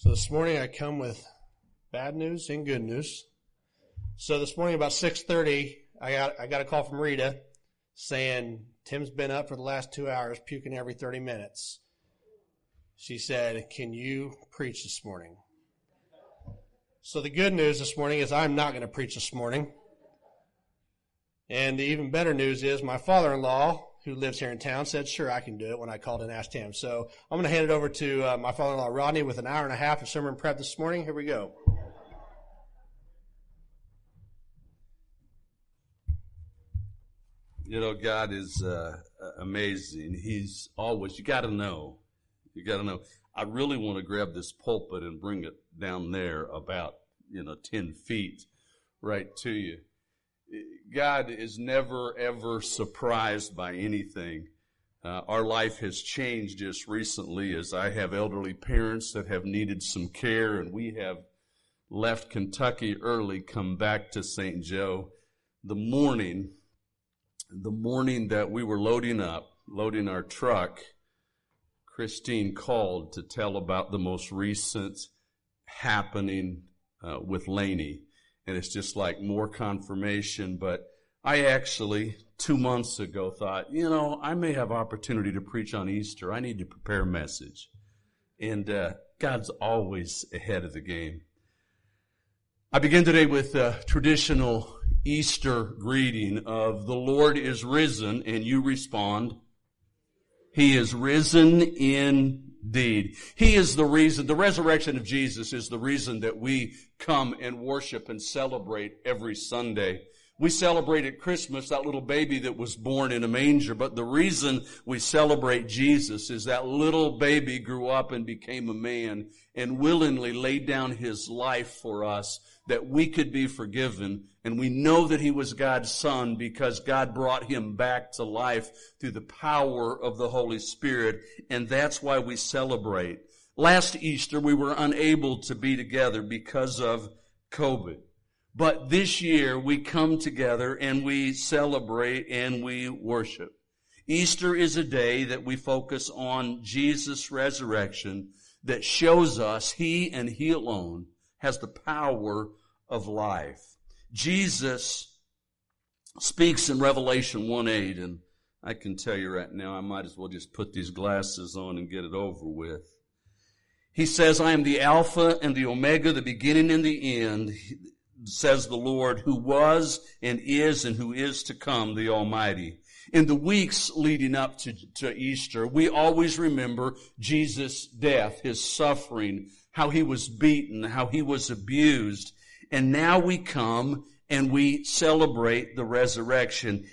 So this morning I come with bad news and good news. So this morning about 6:30, I got I got a call from Rita saying Tim's been up for the last 2 hours puking every 30 minutes. She said, "Can you preach this morning?" So the good news this morning is I'm not going to preach this morning. And the even better news is my father-in-law who lives here in town, said, sure, I can do it when I called and asked him. So I'm going to hand it over to uh, my father-in-law, Rodney, with an hour and a half of sermon prep this morning. Here we go. You know, God is uh, amazing. He's always, you got to know, you got to know. I really want to grab this pulpit and bring it down there about, you know, 10 feet right to you. God is never ever surprised by anything. Uh, our life has changed just recently as I have elderly parents that have needed some care and we have left Kentucky early, come back to St. Joe. The morning, the morning that we were loading up, loading our truck, Christine called to tell about the most recent happening uh, with Laney and it's just like more confirmation. But I actually, two months ago, thought, you know, I may have opportunity to preach on Easter. I need to prepare a message. And uh, God's always ahead of the game. I begin today with a traditional Easter greeting of the Lord is risen, and you respond, He is risen in deed. He is the reason, the resurrection of Jesus is the reason that we come and worship and celebrate every Sunday. We celebrate at Christmas that little baby that was born in a manger, but the reason we celebrate Jesus is that little baby grew up and became a man and willingly laid down his life for us that we could be forgiven. And we know that he was God's son because God brought him back to life through the power of the Holy Spirit. And that's why we celebrate. Last Easter, we were unable to be together because of COVID. But this year, we come together and we celebrate and we worship. Easter is a day that we focus on Jesus' resurrection that shows us He and He alone has the power of life. Jesus speaks in Revelation 1 8, and I can tell you right now, I might as well just put these glasses on and get it over with. He says, I am the Alpha and the Omega, the beginning and the end, says the Lord, who was and is and who is to come, the Almighty. In the weeks leading up to, to Easter, we always remember Jesus' death, his suffering, how he was beaten, how he was abused. And now we come and we celebrate the resurrection.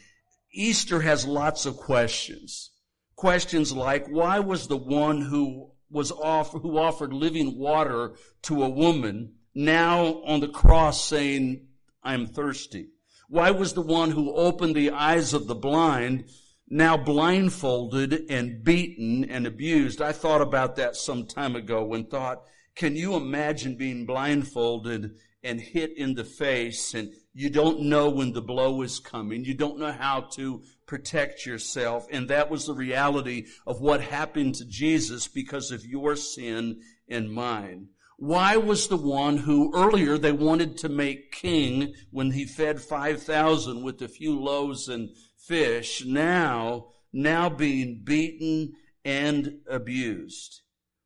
Easter has lots of questions. Questions like, why was the one who was off, who offered living water to a woman now on the cross saying, I'm thirsty? Why was the one who opened the eyes of the blind now blindfolded and beaten and abused? I thought about that some time ago and thought, can you imagine being blindfolded and hit in the face and you don't know when the blow is coming. You don't know how to protect yourself. And that was the reality of what happened to Jesus because of your sin and mine. Why was the one who earlier they wanted to make king when he fed 5,000 with a few loaves and fish now, now being beaten and abused?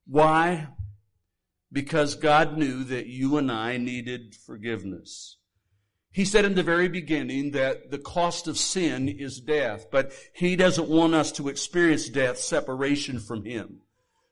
Why? Because God knew that you and I needed forgiveness. He said in the very beginning that the cost of sin is death, but He doesn't want us to experience death, separation from Him.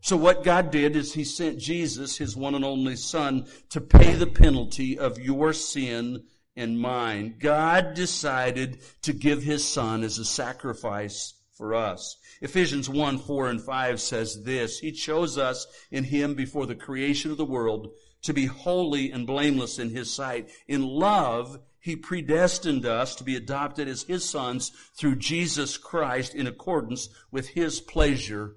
So what God did is He sent Jesus, His one and only Son, to pay the penalty of your sin and mine. God decided to give His Son as a sacrifice for us. Ephesians 1, 4 and 5 says this, He chose us in Him before the creation of the world to be holy and blameless in His sight. In love, He predestined us to be adopted as His sons through Jesus Christ in accordance with His pleasure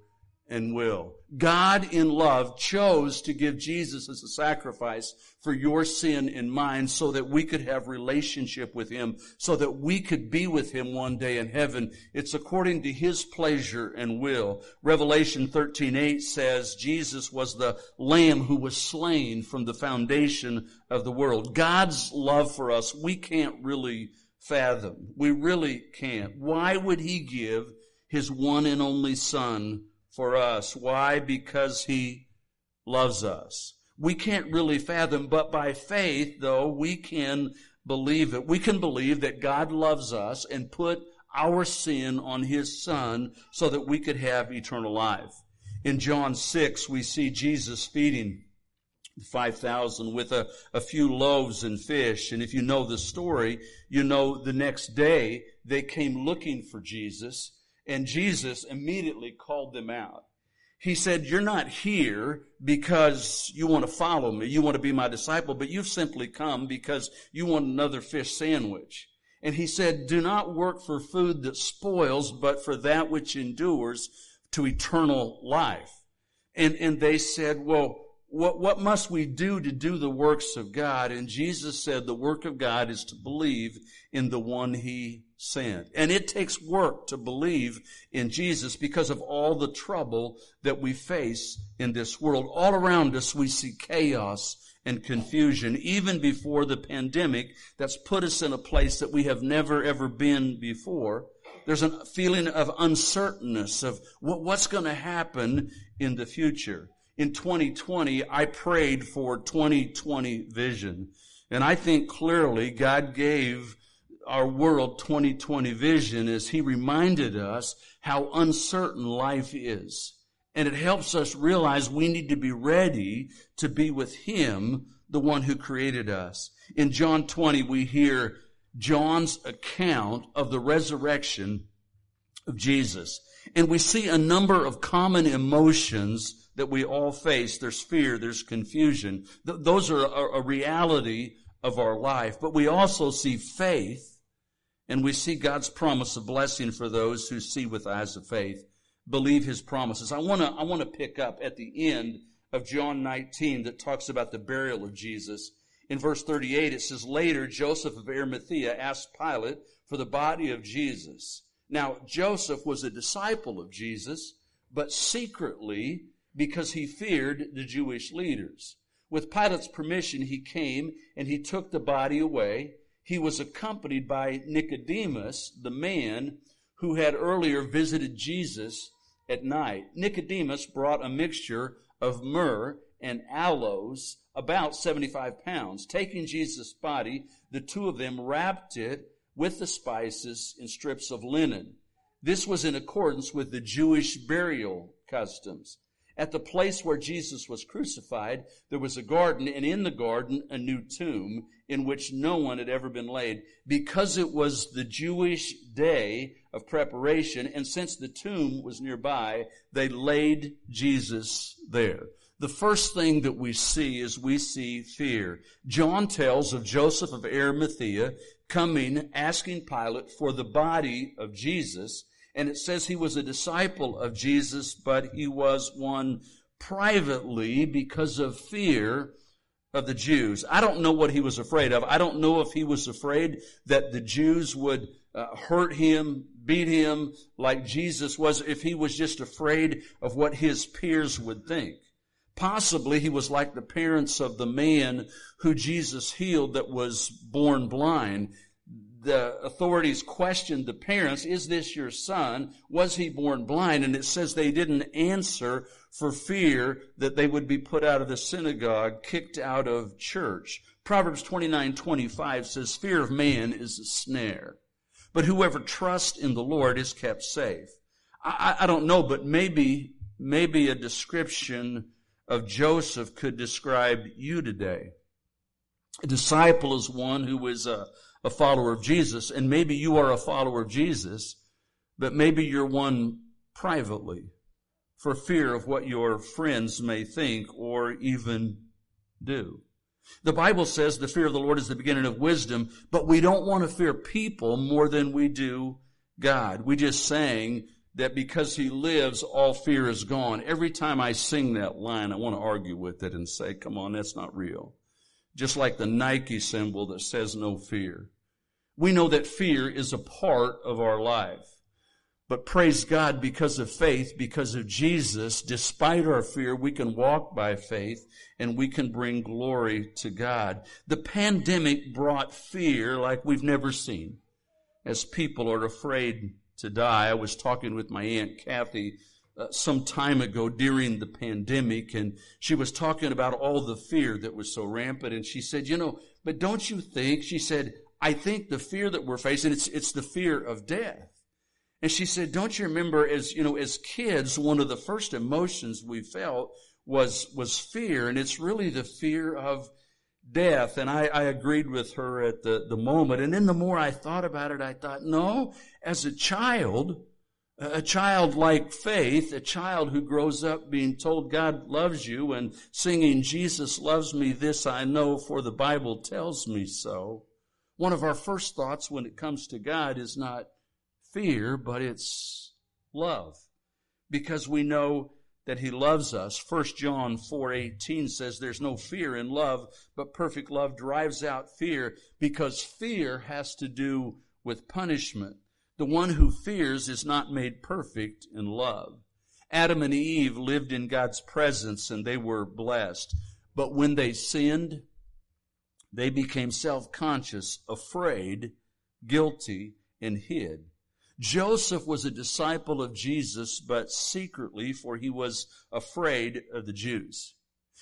and will. God in love chose to give Jesus as a sacrifice for your sin and mine so that we could have relationship with Him, so that we could be with Him one day in heaven. It's according to His pleasure and will. Revelation 13:8 says Jesus was the lamb who was slain from the foundation of the world. God's love for us, we can't really fathom. We really can't. Why would He give His one and only Son for us. Why? Because He loves us. We can't really fathom, but by faith, though, we can believe it. We can believe that God loves us and put our sin on His Son so that we could have eternal life. In John 6, we see Jesus feeding 5,000 with a, a few loaves and fish. And if you know the story, you know the next day they came looking for Jesus and Jesus immediately called them out. He said, You're not here because you want to follow me, you want to be my disciple, but you've simply come because you want another fish sandwich. And he said, Do not work for food that spoils, but for that which endures to eternal life. And, and they said, Well, what, what must we do to do the works of God? And Jesus said, The work of God is to believe in the one he sent. And it takes work to believe in Jesus because of all the trouble that we face in this world. All around us, we see chaos and confusion, even before the pandemic that's put us in a place that we have never ever been before. There's a feeling of uncertainness of what's going to happen in the future in 2020, I prayed for 2020 vision. And I think clearly God gave our world 2020 vision as He reminded us how uncertain life is. And it helps us realize we need to be ready to be with Him, the one who created us. In John 20, we hear John's account of the resurrection of Jesus. And we see a number of common emotions that we all face. There's fear, there's confusion. Th- those are a, a reality of our life. But we also see faith, and we see God's promise of blessing for those who see with eyes of faith, believe His promises. I want to I want to pick up at the end of John 19 that talks about the burial of Jesus. In verse 38, it says, Later, Joseph of Arimathea asked Pilate for the body of Jesus. Now, Joseph was a disciple of Jesus, but secretly because he feared the Jewish leaders. With Pilate's permission, he came and he took the body away. He was accompanied by Nicodemus, the man who had earlier visited Jesus at night. Nicodemus brought a mixture of myrrh and aloes, about 75 pounds. Taking Jesus' body, the two of them wrapped it with the spices in strips of linen. This was in accordance with the Jewish burial customs. At the place where Jesus was crucified, there was a garden, and in the garden, a new tomb in which no one had ever been laid. Because it was the Jewish day of preparation, and since the tomb was nearby, they laid Jesus there. The first thing that we see is we see fear. John tells of Joseph of Arimathea coming, asking Pilate for the body of Jesus, and it says he was a disciple of Jesus, but he was one privately because of fear of the Jews. I don't know what he was afraid of. I don't know if he was afraid that the Jews would uh, hurt him, beat him like Jesus was, if he was just afraid of what his peers would think. Possibly he was like the parents of the man who Jesus healed that was born blind the authorities questioned the parents, is this your son? Was he born blind? And it says they didn't answer for fear that they would be put out of the synagogue, kicked out of church. Proverbs 29, 25 says, fear of man is a snare, but whoever trusts in the Lord is kept safe. I, I don't know, but maybe, maybe a description of Joseph could describe you today. A disciple is one who is a, a follower of Jesus, and maybe you are a follower of Jesus, but maybe you're one privately for fear of what your friends may think or even do. The Bible says the fear of the Lord is the beginning of wisdom, but we don't want to fear people more than we do God. We just sang that because he lives, all fear is gone. Every time I sing that line, I want to argue with it and say, come on, that's not real. Just like the Nike symbol that says no fear. We know that fear is a part of our life. But praise God, because of faith, because of Jesus, despite our fear, we can walk by faith and we can bring glory to God. The pandemic brought fear like we've never seen as people are afraid to die. I was talking with my Aunt Kathy uh, some time ago during the pandemic, and she was talking about all the fear that was so rampant. And she said, You know, but don't you think? She said, I think the fear that we're facing, it's, it's the fear of death. And she said, Don't you remember, as you know, as kids, one of the first emotions we felt was was fear, and it's really the fear of death. And I, I agreed with her at the, the moment. And then the more I thought about it, I thought, no, as a child, a childlike faith, a child who grows up being told God loves you and singing Jesus loves me, this I know for the Bible tells me so. One of our first thoughts when it comes to God is not fear, but it's love. Because we know that he loves us. 1 John 4:18 says there's no fear in love, but perfect love drives out fear because fear has to do with punishment. The one who fears is not made perfect in love. Adam and Eve lived in God's presence and they were blessed. But when they sinned, they became self-conscious, afraid, guilty, and hid. Joseph was a disciple of Jesus, but secretly, for he was afraid of the Jews.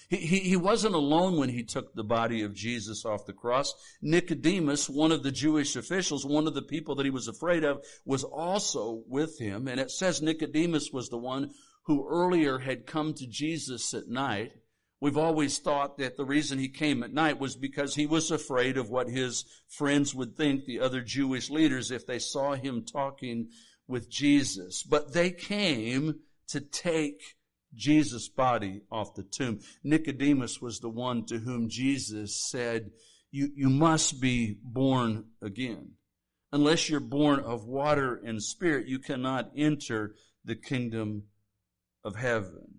He, he, he, wasn't alone when he took the body of Jesus off the cross. Nicodemus, one of the Jewish officials, one of the people that he was afraid of, was also with him. And it says Nicodemus was the one who earlier had come to Jesus at night We've always thought that the reason he came at night was because he was afraid of what his friends would think, the other Jewish leaders, if they saw him talking with Jesus. But they came to take Jesus' body off the tomb. Nicodemus was the one to whom Jesus said, you, you must be born again. Unless you're born of water and spirit, you cannot enter the kingdom of heaven.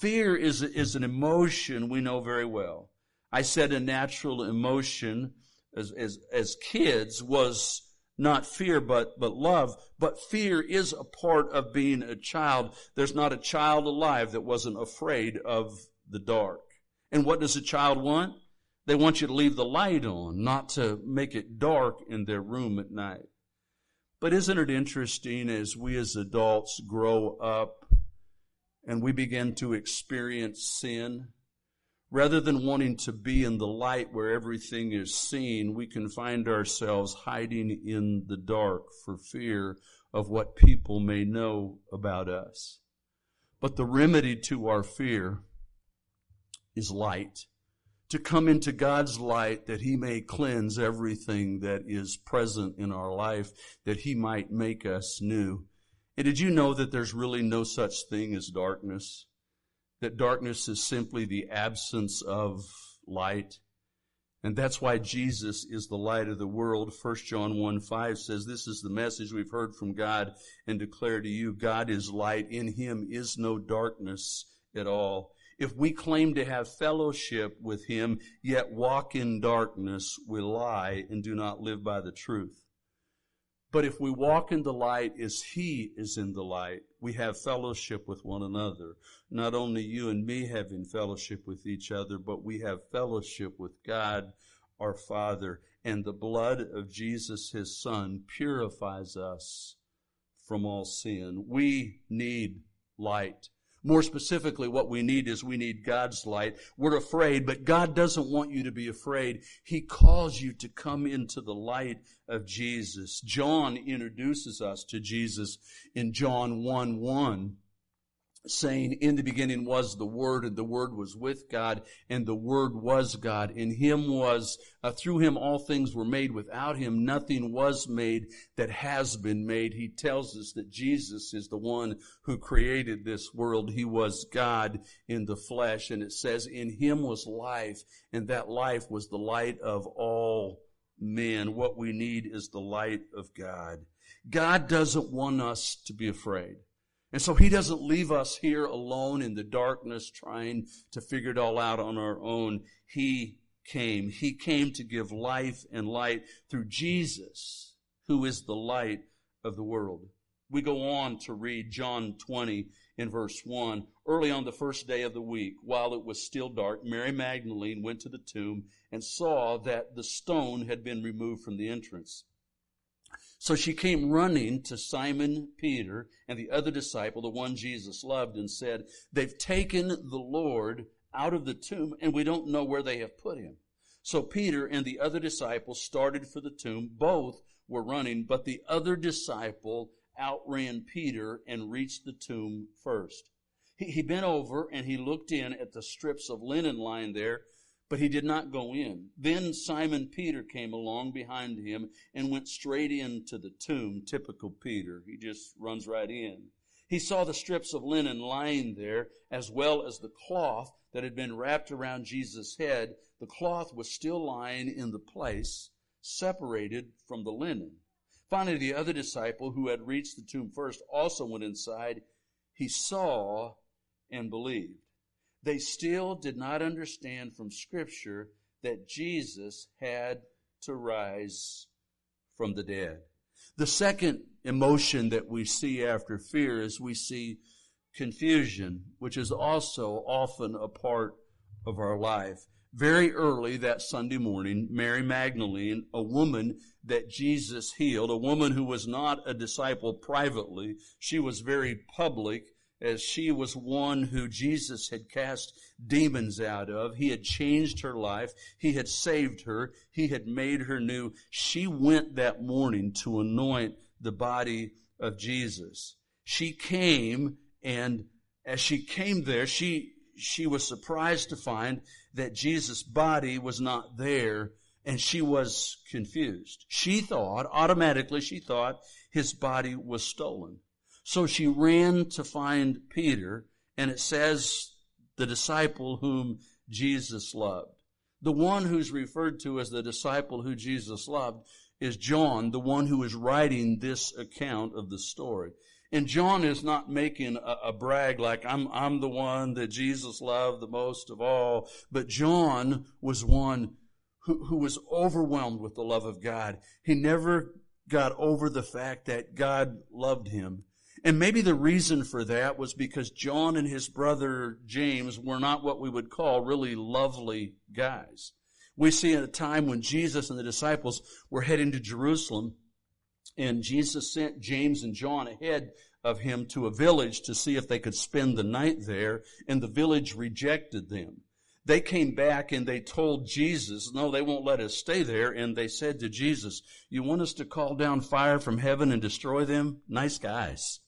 Fear is, is an emotion we know very well. I said a natural emotion as, as, as kids was not fear, but, but love. But fear is a part of being a child. There's not a child alive that wasn't afraid of the dark. And what does a child want? They want you to leave the light on, not to make it dark in their room at night. But isn't it interesting as we as adults grow up and we begin to experience sin, rather than wanting to be in the light where everything is seen, we can find ourselves hiding in the dark for fear of what people may know about us. But the remedy to our fear is light. To come into God's light that He may cleanse everything that is present in our life, that He might make us new. And did you know that there's really no such thing as darkness? That darkness is simply the absence of light. And that's why Jesus is the light of the world. 1 John 1 5 says, This is the message we've heard from God and declare to you God is light. In him is no darkness at all. If we claim to have fellowship with him, yet walk in darkness, we lie and do not live by the truth. But if we walk in the light as He is in the light, we have fellowship with one another. Not only you and me having fellowship with each other, but we have fellowship with God our Father. And the blood of Jesus, His Son, purifies us from all sin. We need light. More specifically, what we need is we need God's light. We're afraid, but God doesn't want you to be afraid. He calls you to come into the light of Jesus. John introduces us to Jesus in John 1 1 saying, In the beginning was the Word, and the Word was with God, and the Word was God. In Him was, uh, through Him all things were made. Without Him nothing was made that has been made. He tells us that Jesus is the one who created this world. He was God in the flesh, and it says, In Him was life, and that life was the light of all men. What we need is the light of God. God doesn't want us to be afraid. And so he doesn't leave us here alone in the darkness trying to figure it all out on our own. He came. He came to give life and light through Jesus, who is the light of the world. We go on to read John 20 in verse 1. Early on the first day of the week, while it was still dark, Mary Magdalene went to the tomb and saw that the stone had been removed from the entrance. So she came running to Simon Peter and the other disciple, the one Jesus loved, and said, They've taken the Lord out of the tomb and we don't know where they have put him. So Peter and the other disciple started for the tomb. Both were running, but the other disciple outran Peter and reached the tomb first. He, he bent over and he looked in at the strips of linen lying there but he did not go in. Then Simon Peter came along behind him and went straight into the tomb. Typical Peter. He just runs right in. He saw the strips of linen lying there, as well as the cloth that had been wrapped around Jesus' head. The cloth was still lying in the place, separated from the linen. Finally, the other disciple who had reached the tomb first also went inside. He saw and believed they still did not understand from Scripture that Jesus had to rise from the dead. The second emotion that we see after fear is we see confusion, which is also often a part of our life. Very early that Sunday morning, Mary Magdalene, a woman that Jesus healed, a woman who was not a disciple privately, she was very public as she was one who Jesus had cast demons out of. He had changed her life. He had saved her. He had made her new. She went that morning to anoint the body of Jesus. She came and as she came there, she, she was surprised to find that Jesus' body was not there and she was confused. She thought, automatically she thought his body was stolen. So she ran to find Peter, and it says the disciple whom Jesus loved. The one who's referred to as the disciple who Jesus loved is John, the one who is writing this account of the story. And John is not making a, a, brag like I'm, I'm the one that Jesus loved the most of all, but John was one who, who was overwhelmed with the love of God. He never got over the fact that God loved him. And maybe the reason for that was because John and his brother James were not what we would call really lovely guys. We see at a time when Jesus and the disciples were heading to Jerusalem, and Jesus sent James and John ahead of him to a village to see if they could spend the night there, and the village rejected them. They came back and they told Jesus, no, they won't let us stay there. And they said to Jesus, you want us to call down fire from heaven and destroy them? Nice guys.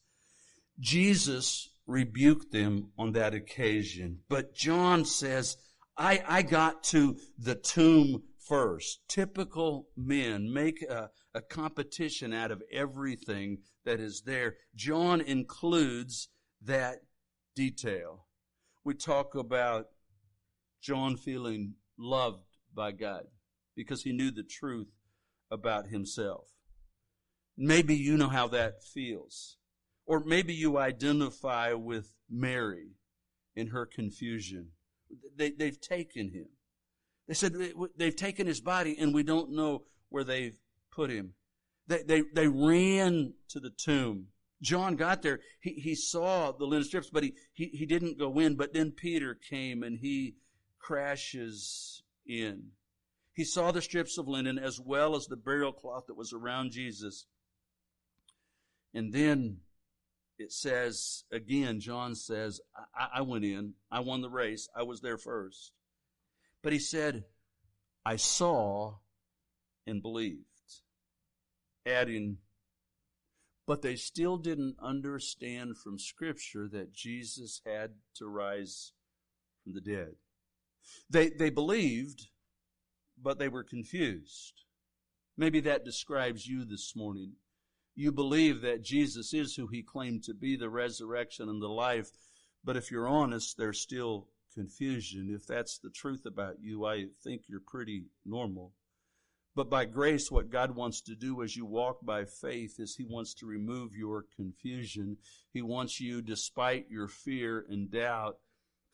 Jesus rebuked them on that occasion. But John says, I, I got to the tomb first. Typical men make a, a competition out of everything that is there. John includes that detail. We talk about John feeling loved by God because he knew the truth about himself. Maybe you know how that feels. Or maybe you identify with Mary in her confusion. They, they've taken him. They said they've taken his body and we don't know where they've put him. They, they, they ran to the tomb. John got there. He, he saw the linen strips, but he, he, he didn't go in. But then Peter came and he crashes in. He saw the strips of linen as well as the burial cloth that was around Jesus. And then it says, again, John says, I, I, went in, I won the race, I was there first. But he said, I saw and believed. Adding, but they still didn't understand from Scripture that Jesus had to rise from the dead. They, they believed, but they were confused. Maybe that describes you this morning you believe that Jesus is who he claimed to be, the resurrection and the life. But if you're honest, there's still confusion. If that's the truth about you, I think you're pretty normal. But by grace, what God wants to do as you walk by faith is He wants to remove your confusion. He wants you, despite your fear and doubt,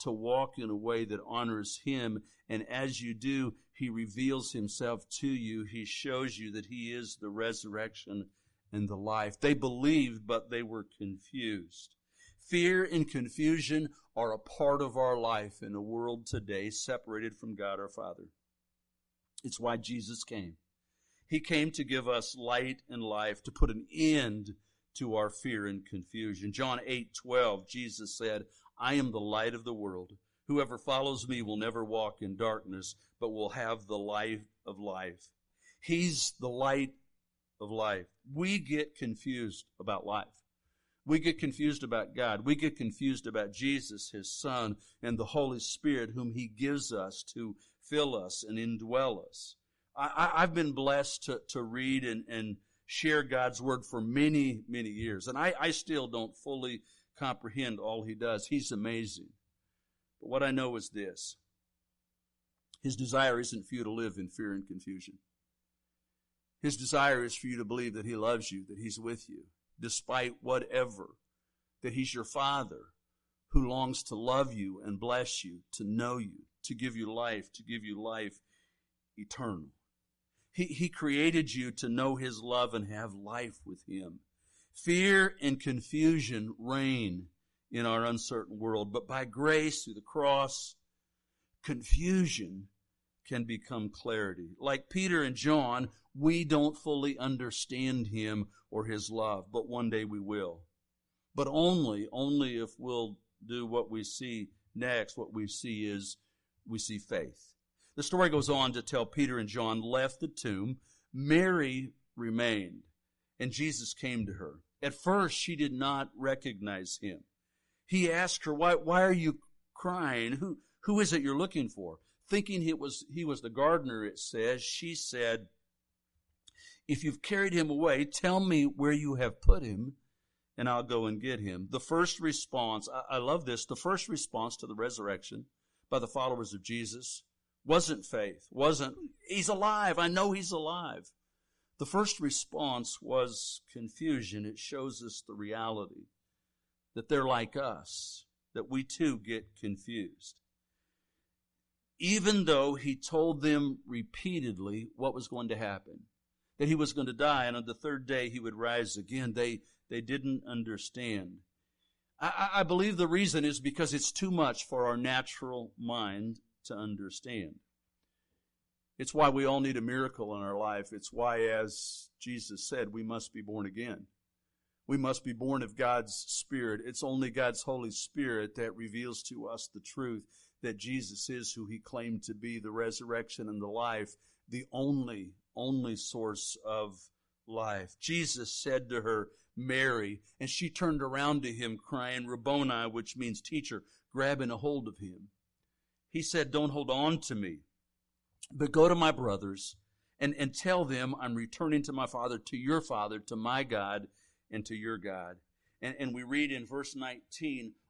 to walk in a way that honors Him. And as you do, He reveals Himself to you. He shows you that He is the resurrection and the life. They believed, but they were confused. Fear and confusion are a part of our life in a world today separated from God our Father. It's why Jesus came. He came to give us light and life, to put an end to our fear and confusion. John 8, 12, Jesus said, I am the light of the world. Whoever follows me will never walk in darkness, but will have the light of life. He's the light of life. We get confused about life. We get confused about God. We get confused about Jesus, His Son, and the Holy Spirit, whom He gives us to fill us and indwell us. I, have been blessed to, to read and, and share God's Word for many, many years, and I, I still don't fully comprehend all He does. He's amazing. But what I know is this His desire isn't for you to live in fear and confusion. His desire is for you to believe that He loves you, that He's with you, despite whatever, that He's your Father who longs to love you and bless you, to know you, to give you life, to give you life eternal. He, he created you to know His love and have life with Him. Fear and confusion reign in our uncertain world, but by grace through the cross, confusion can become clarity. Like Peter and John, we don't fully understand Him or His love, but one day we will. But only, only if we'll do what we see next. What we see is we see faith. The story goes on to tell Peter and John left the tomb. Mary remained, and Jesus came to her. At first, she did not recognize him. He asked her, why, why are you crying? Who, who is it you're looking for? Thinking it was, he was the gardener, it says, she said, if you've carried him away, tell me where you have put him, and I'll go and get him. The first response, I, I love this, the first response to the resurrection by the followers of Jesus wasn't faith, wasn't, he's alive, I know he's alive. The first response was confusion. It shows us the reality that they're like us, that we too get confused. Even though he told them repeatedly what was going to happen, that he was going to die and on the third day he would rise again, they, they didn't understand. I, I believe the reason is because it's too much for our natural mind to understand. It's why we all need a miracle in our life. It's why, as Jesus said, we must be born again. We must be born of God's Spirit. It's only God's Holy Spirit that reveals to us the truth that Jesus is who he claimed to be, the resurrection and the life, the only, only source of life. Jesus said to her, Mary, and she turned around to him crying, Rabboni, which means teacher, grabbing a hold of him. He said, don't hold on to me but go to my brothers and, and tell them I'm returning to my Father, to your Father, to my God, and to your God. And, and we read in verse 19,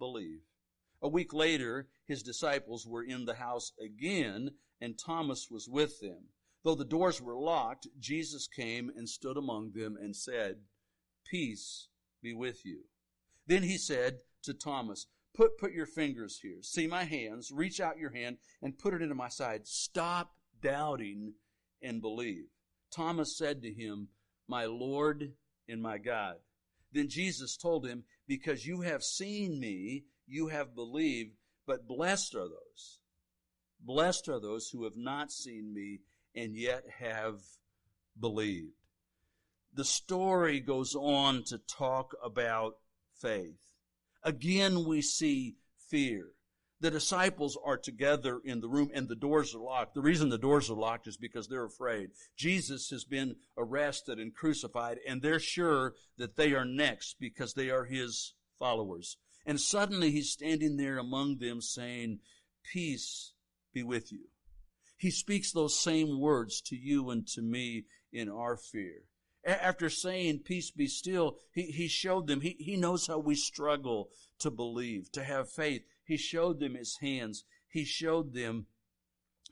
believe. A week later, his disciples were in the house again and Thomas was with them. Though the doors were locked, Jesus came and stood among them and said, Peace be with you. Then he said to Thomas, Put, put your fingers here. See my hands. Reach out your hand and put it into my side. Stop doubting and believe. Thomas said to him, my Lord and my God. Then Jesus told him, Because you have seen me, you have believed, but blessed are those. Blessed are those who have not seen me and yet have believed. The story goes on to talk about faith. Again, we see fear. The disciples are together in the room and the doors are locked. The reason the doors are locked is because they're afraid. Jesus has been arrested and crucified and they're sure that they are next because they are his followers. And suddenly he's standing there among them saying, peace be with you. He speaks those same words to you and to me in our fear. After saying, peace be still, he, he showed them, he, he knows how we struggle to believe, to have faith. He showed them his hands. He showed them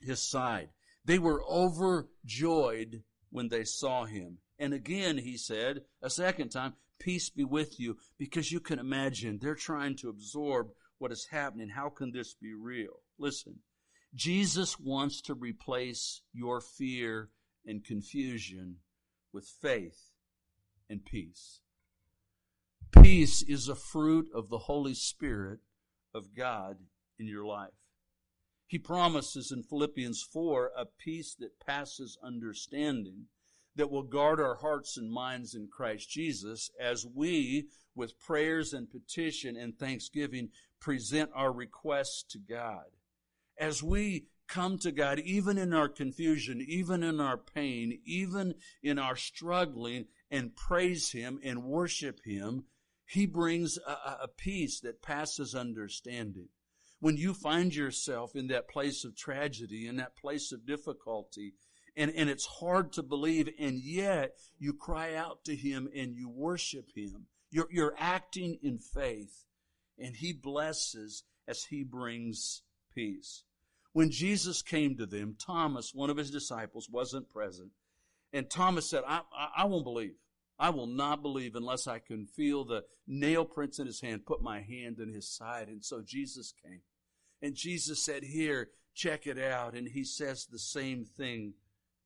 his side. They were overjoyed when they saw him. And again, he said, a second time, peace be with you, because you can imagine they're trying to absorb what is happening. How can this be real? Listen, Jesus wants to replace your fear and confusion with faith and peace. Peace is a fruit of the Holy Spirit of God in your life. He promises in Philippians 4 a peace that passes understanding that will guard our hearts and minds in Christ Jesus as we, with prayers and petition and thanksgiving, present our requests to God. As we come to God, even in our confusion, even in our pain, even in our struggling, and praise Him and worship Him, he brings a, a peace that passes understanding. When you find yourself in that place of tragedy, in that place of difficulty, and, and it's hard to believe, and yet you cry out to Him and you worship Him. You're, you're acting in faith, and He blesses as He brings peace. When Jesus came to them, Thomas, one of His disciples, wasn't present. And Thomas said, I, I, I won't believe. I will not believe unless I can feel the nail prints in his hand, put my hand in his side. And so Jesus came. And Jesus said, Here, check it out. And he says the same thing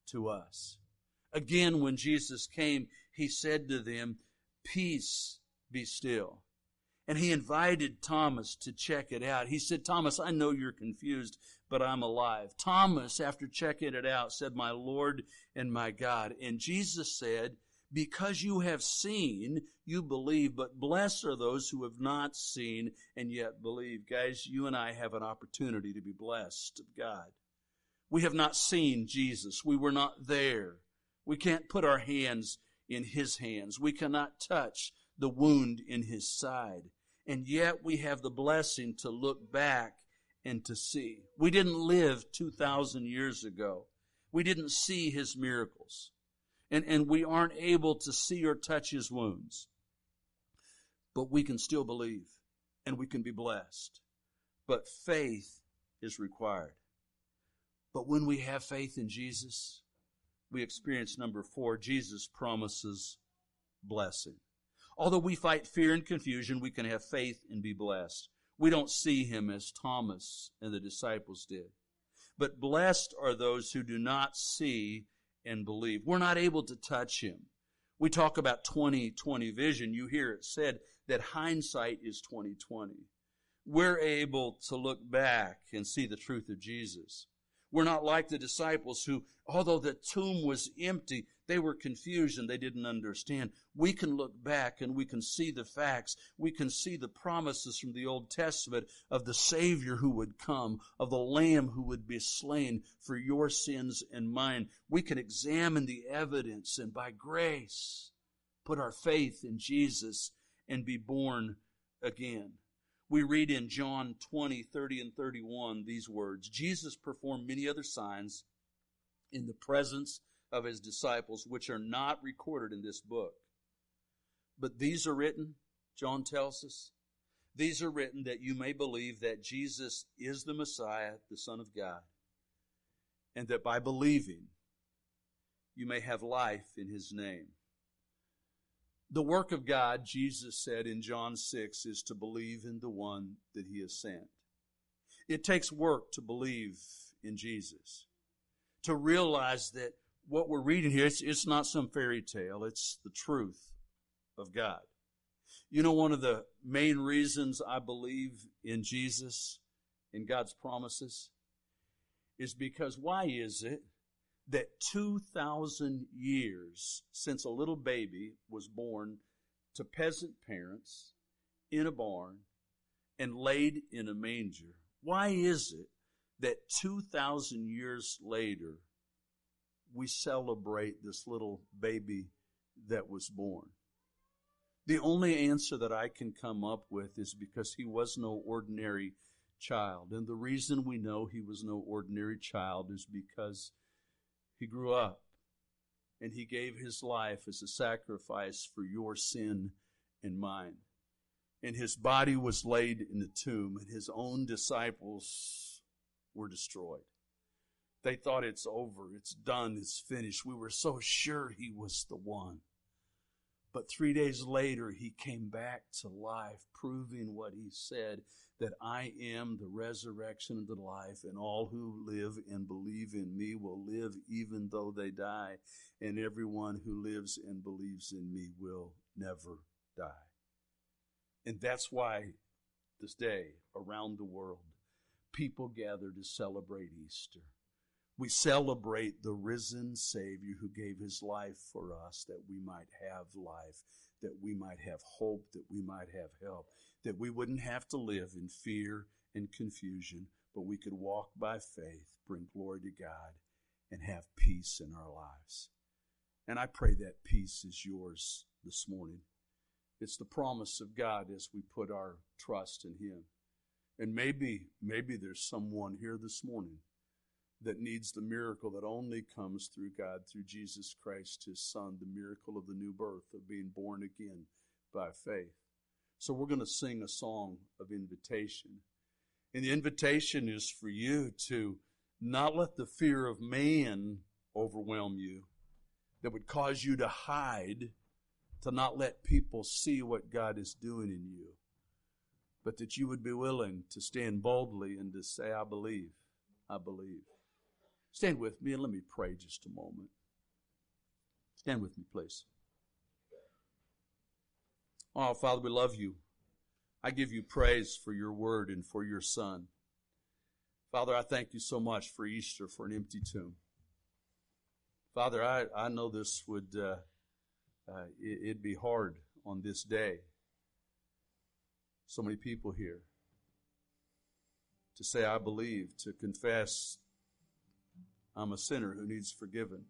to us. Again, when Jesus came, he said to them, Peace be still. And he invited Thomas to check it out. He said, Thomas, I know you're confused, but I'm alive. Thomas, after checking it out, said, My Lord and my God. And Jesus said, because you have seen, you believe, but blessed are those who have not seen and yet believe. Guys, you and I have an opportunity to be blessed of God. We have not seen Jesus. We were not there. We can't put our hands in His hands. We cannot touch the wound in His side. And yet we have the blessing to look back and to see. We didn't live 2,000 years ago. We didn't see His miracles and, and we aren't able to see or touch his wounds. But we can still believe and we can be blessed. But faith is required. But when we have faith in Jesus, we experience number four, Jesus promises blessing. Although we fight fear and confusion, we can have faith and be blessed. We don't see him as Thomas and the disciples did. But blessed are those who do not see and believe. We're not able to touch him. We talk about 2020 vision. You hear it said that hindsight is 2020. We're able to look back and see the truth of Jesus. We're not like the disciples who, although the tomb was empty, they were confused and they didn't understand. We can look back and we can see the facts. We can see the promises from the Old Testament of the Savior who would come, of the Lamb who would be slain for your sins and mine. We can examine the evidence and by grace put our faith in Jesus and be born again we read in John 20, 30, and 31 these words Jesus performed many other signs in the presence of his disciples, which are not recorded in this book. But these are written, John tells us, these are written that you may believe that Jesus is the Messiah, the Son of God, and that by believing you may have life in his name. The work of God, Jesus said in John 6, is to believe in the one that he has sent. It takes work to believe in Jesus, to realize that what we're reading here, it's, it's not some fairy tale, it's the truth of God. You know, one of the main reasons I believe in Jesus, in God's promises, is because why is it that 2,000 years since a little baby was born to peasant parents in a barn and laid in a manger, why is it that 2,000 years later we celebrate this little baby that was born? The only answer that I can come up with is because he was no ordinary child. And the reason we know he was no ordinary child is because he grew up and he gave his life as a sacrifice for your sin and mine. And his body was laid in the tomb, and his own disciples were destroyed. They thought it's over, it's done, it's finished. We were so sure he was the one. But three days later, he came back to life, proving what he said that I am the resurrection and the life, and all who live and believe in me will live even though they die, and everyone who lives and believes in me will never die. And that's why this day, around the world, people gather to celebrate Easter. We celebrate the risen Savior who gave his life for us that we might have life, that we might have hope, that we might have help, that we wouldn't have to live in fear and confusion, but we could walk by faith, bring glory to God, and have peace in our lives. And I pray that peace is yours this morning. It's the promise of God as we put our trust in Him. And maybe, maybe there's someone here this morning that needs the miracle that only comes through God, through Jesus Christ, His Son, the miracle of the new birth, of being born again by faith. So we're going to sing a song of invitation. And the invitation is for you to not let the fear of man overwhelm you that would cause you to hide, to not let people see what God is doing in you, but that you would be willing to stand boldly and to say, I believe, I believe. Stand with me and let me pray just a moment. Stand with me, please. Oh, Father, we love you. I give you praise for your word and for your son. Father, I thank you so much for Easter, for an empty tomb. Father, I, I know this would, uh, uh, it, it'd be hard on this day. So many people here to say, I believe, to confess I'm a sinner who needs forgiven.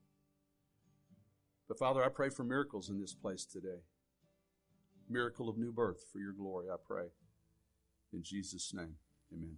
But Father, I pray for miracles in this place today. Miracle of new birth for your glory, I pray. In Jesus' name, amen.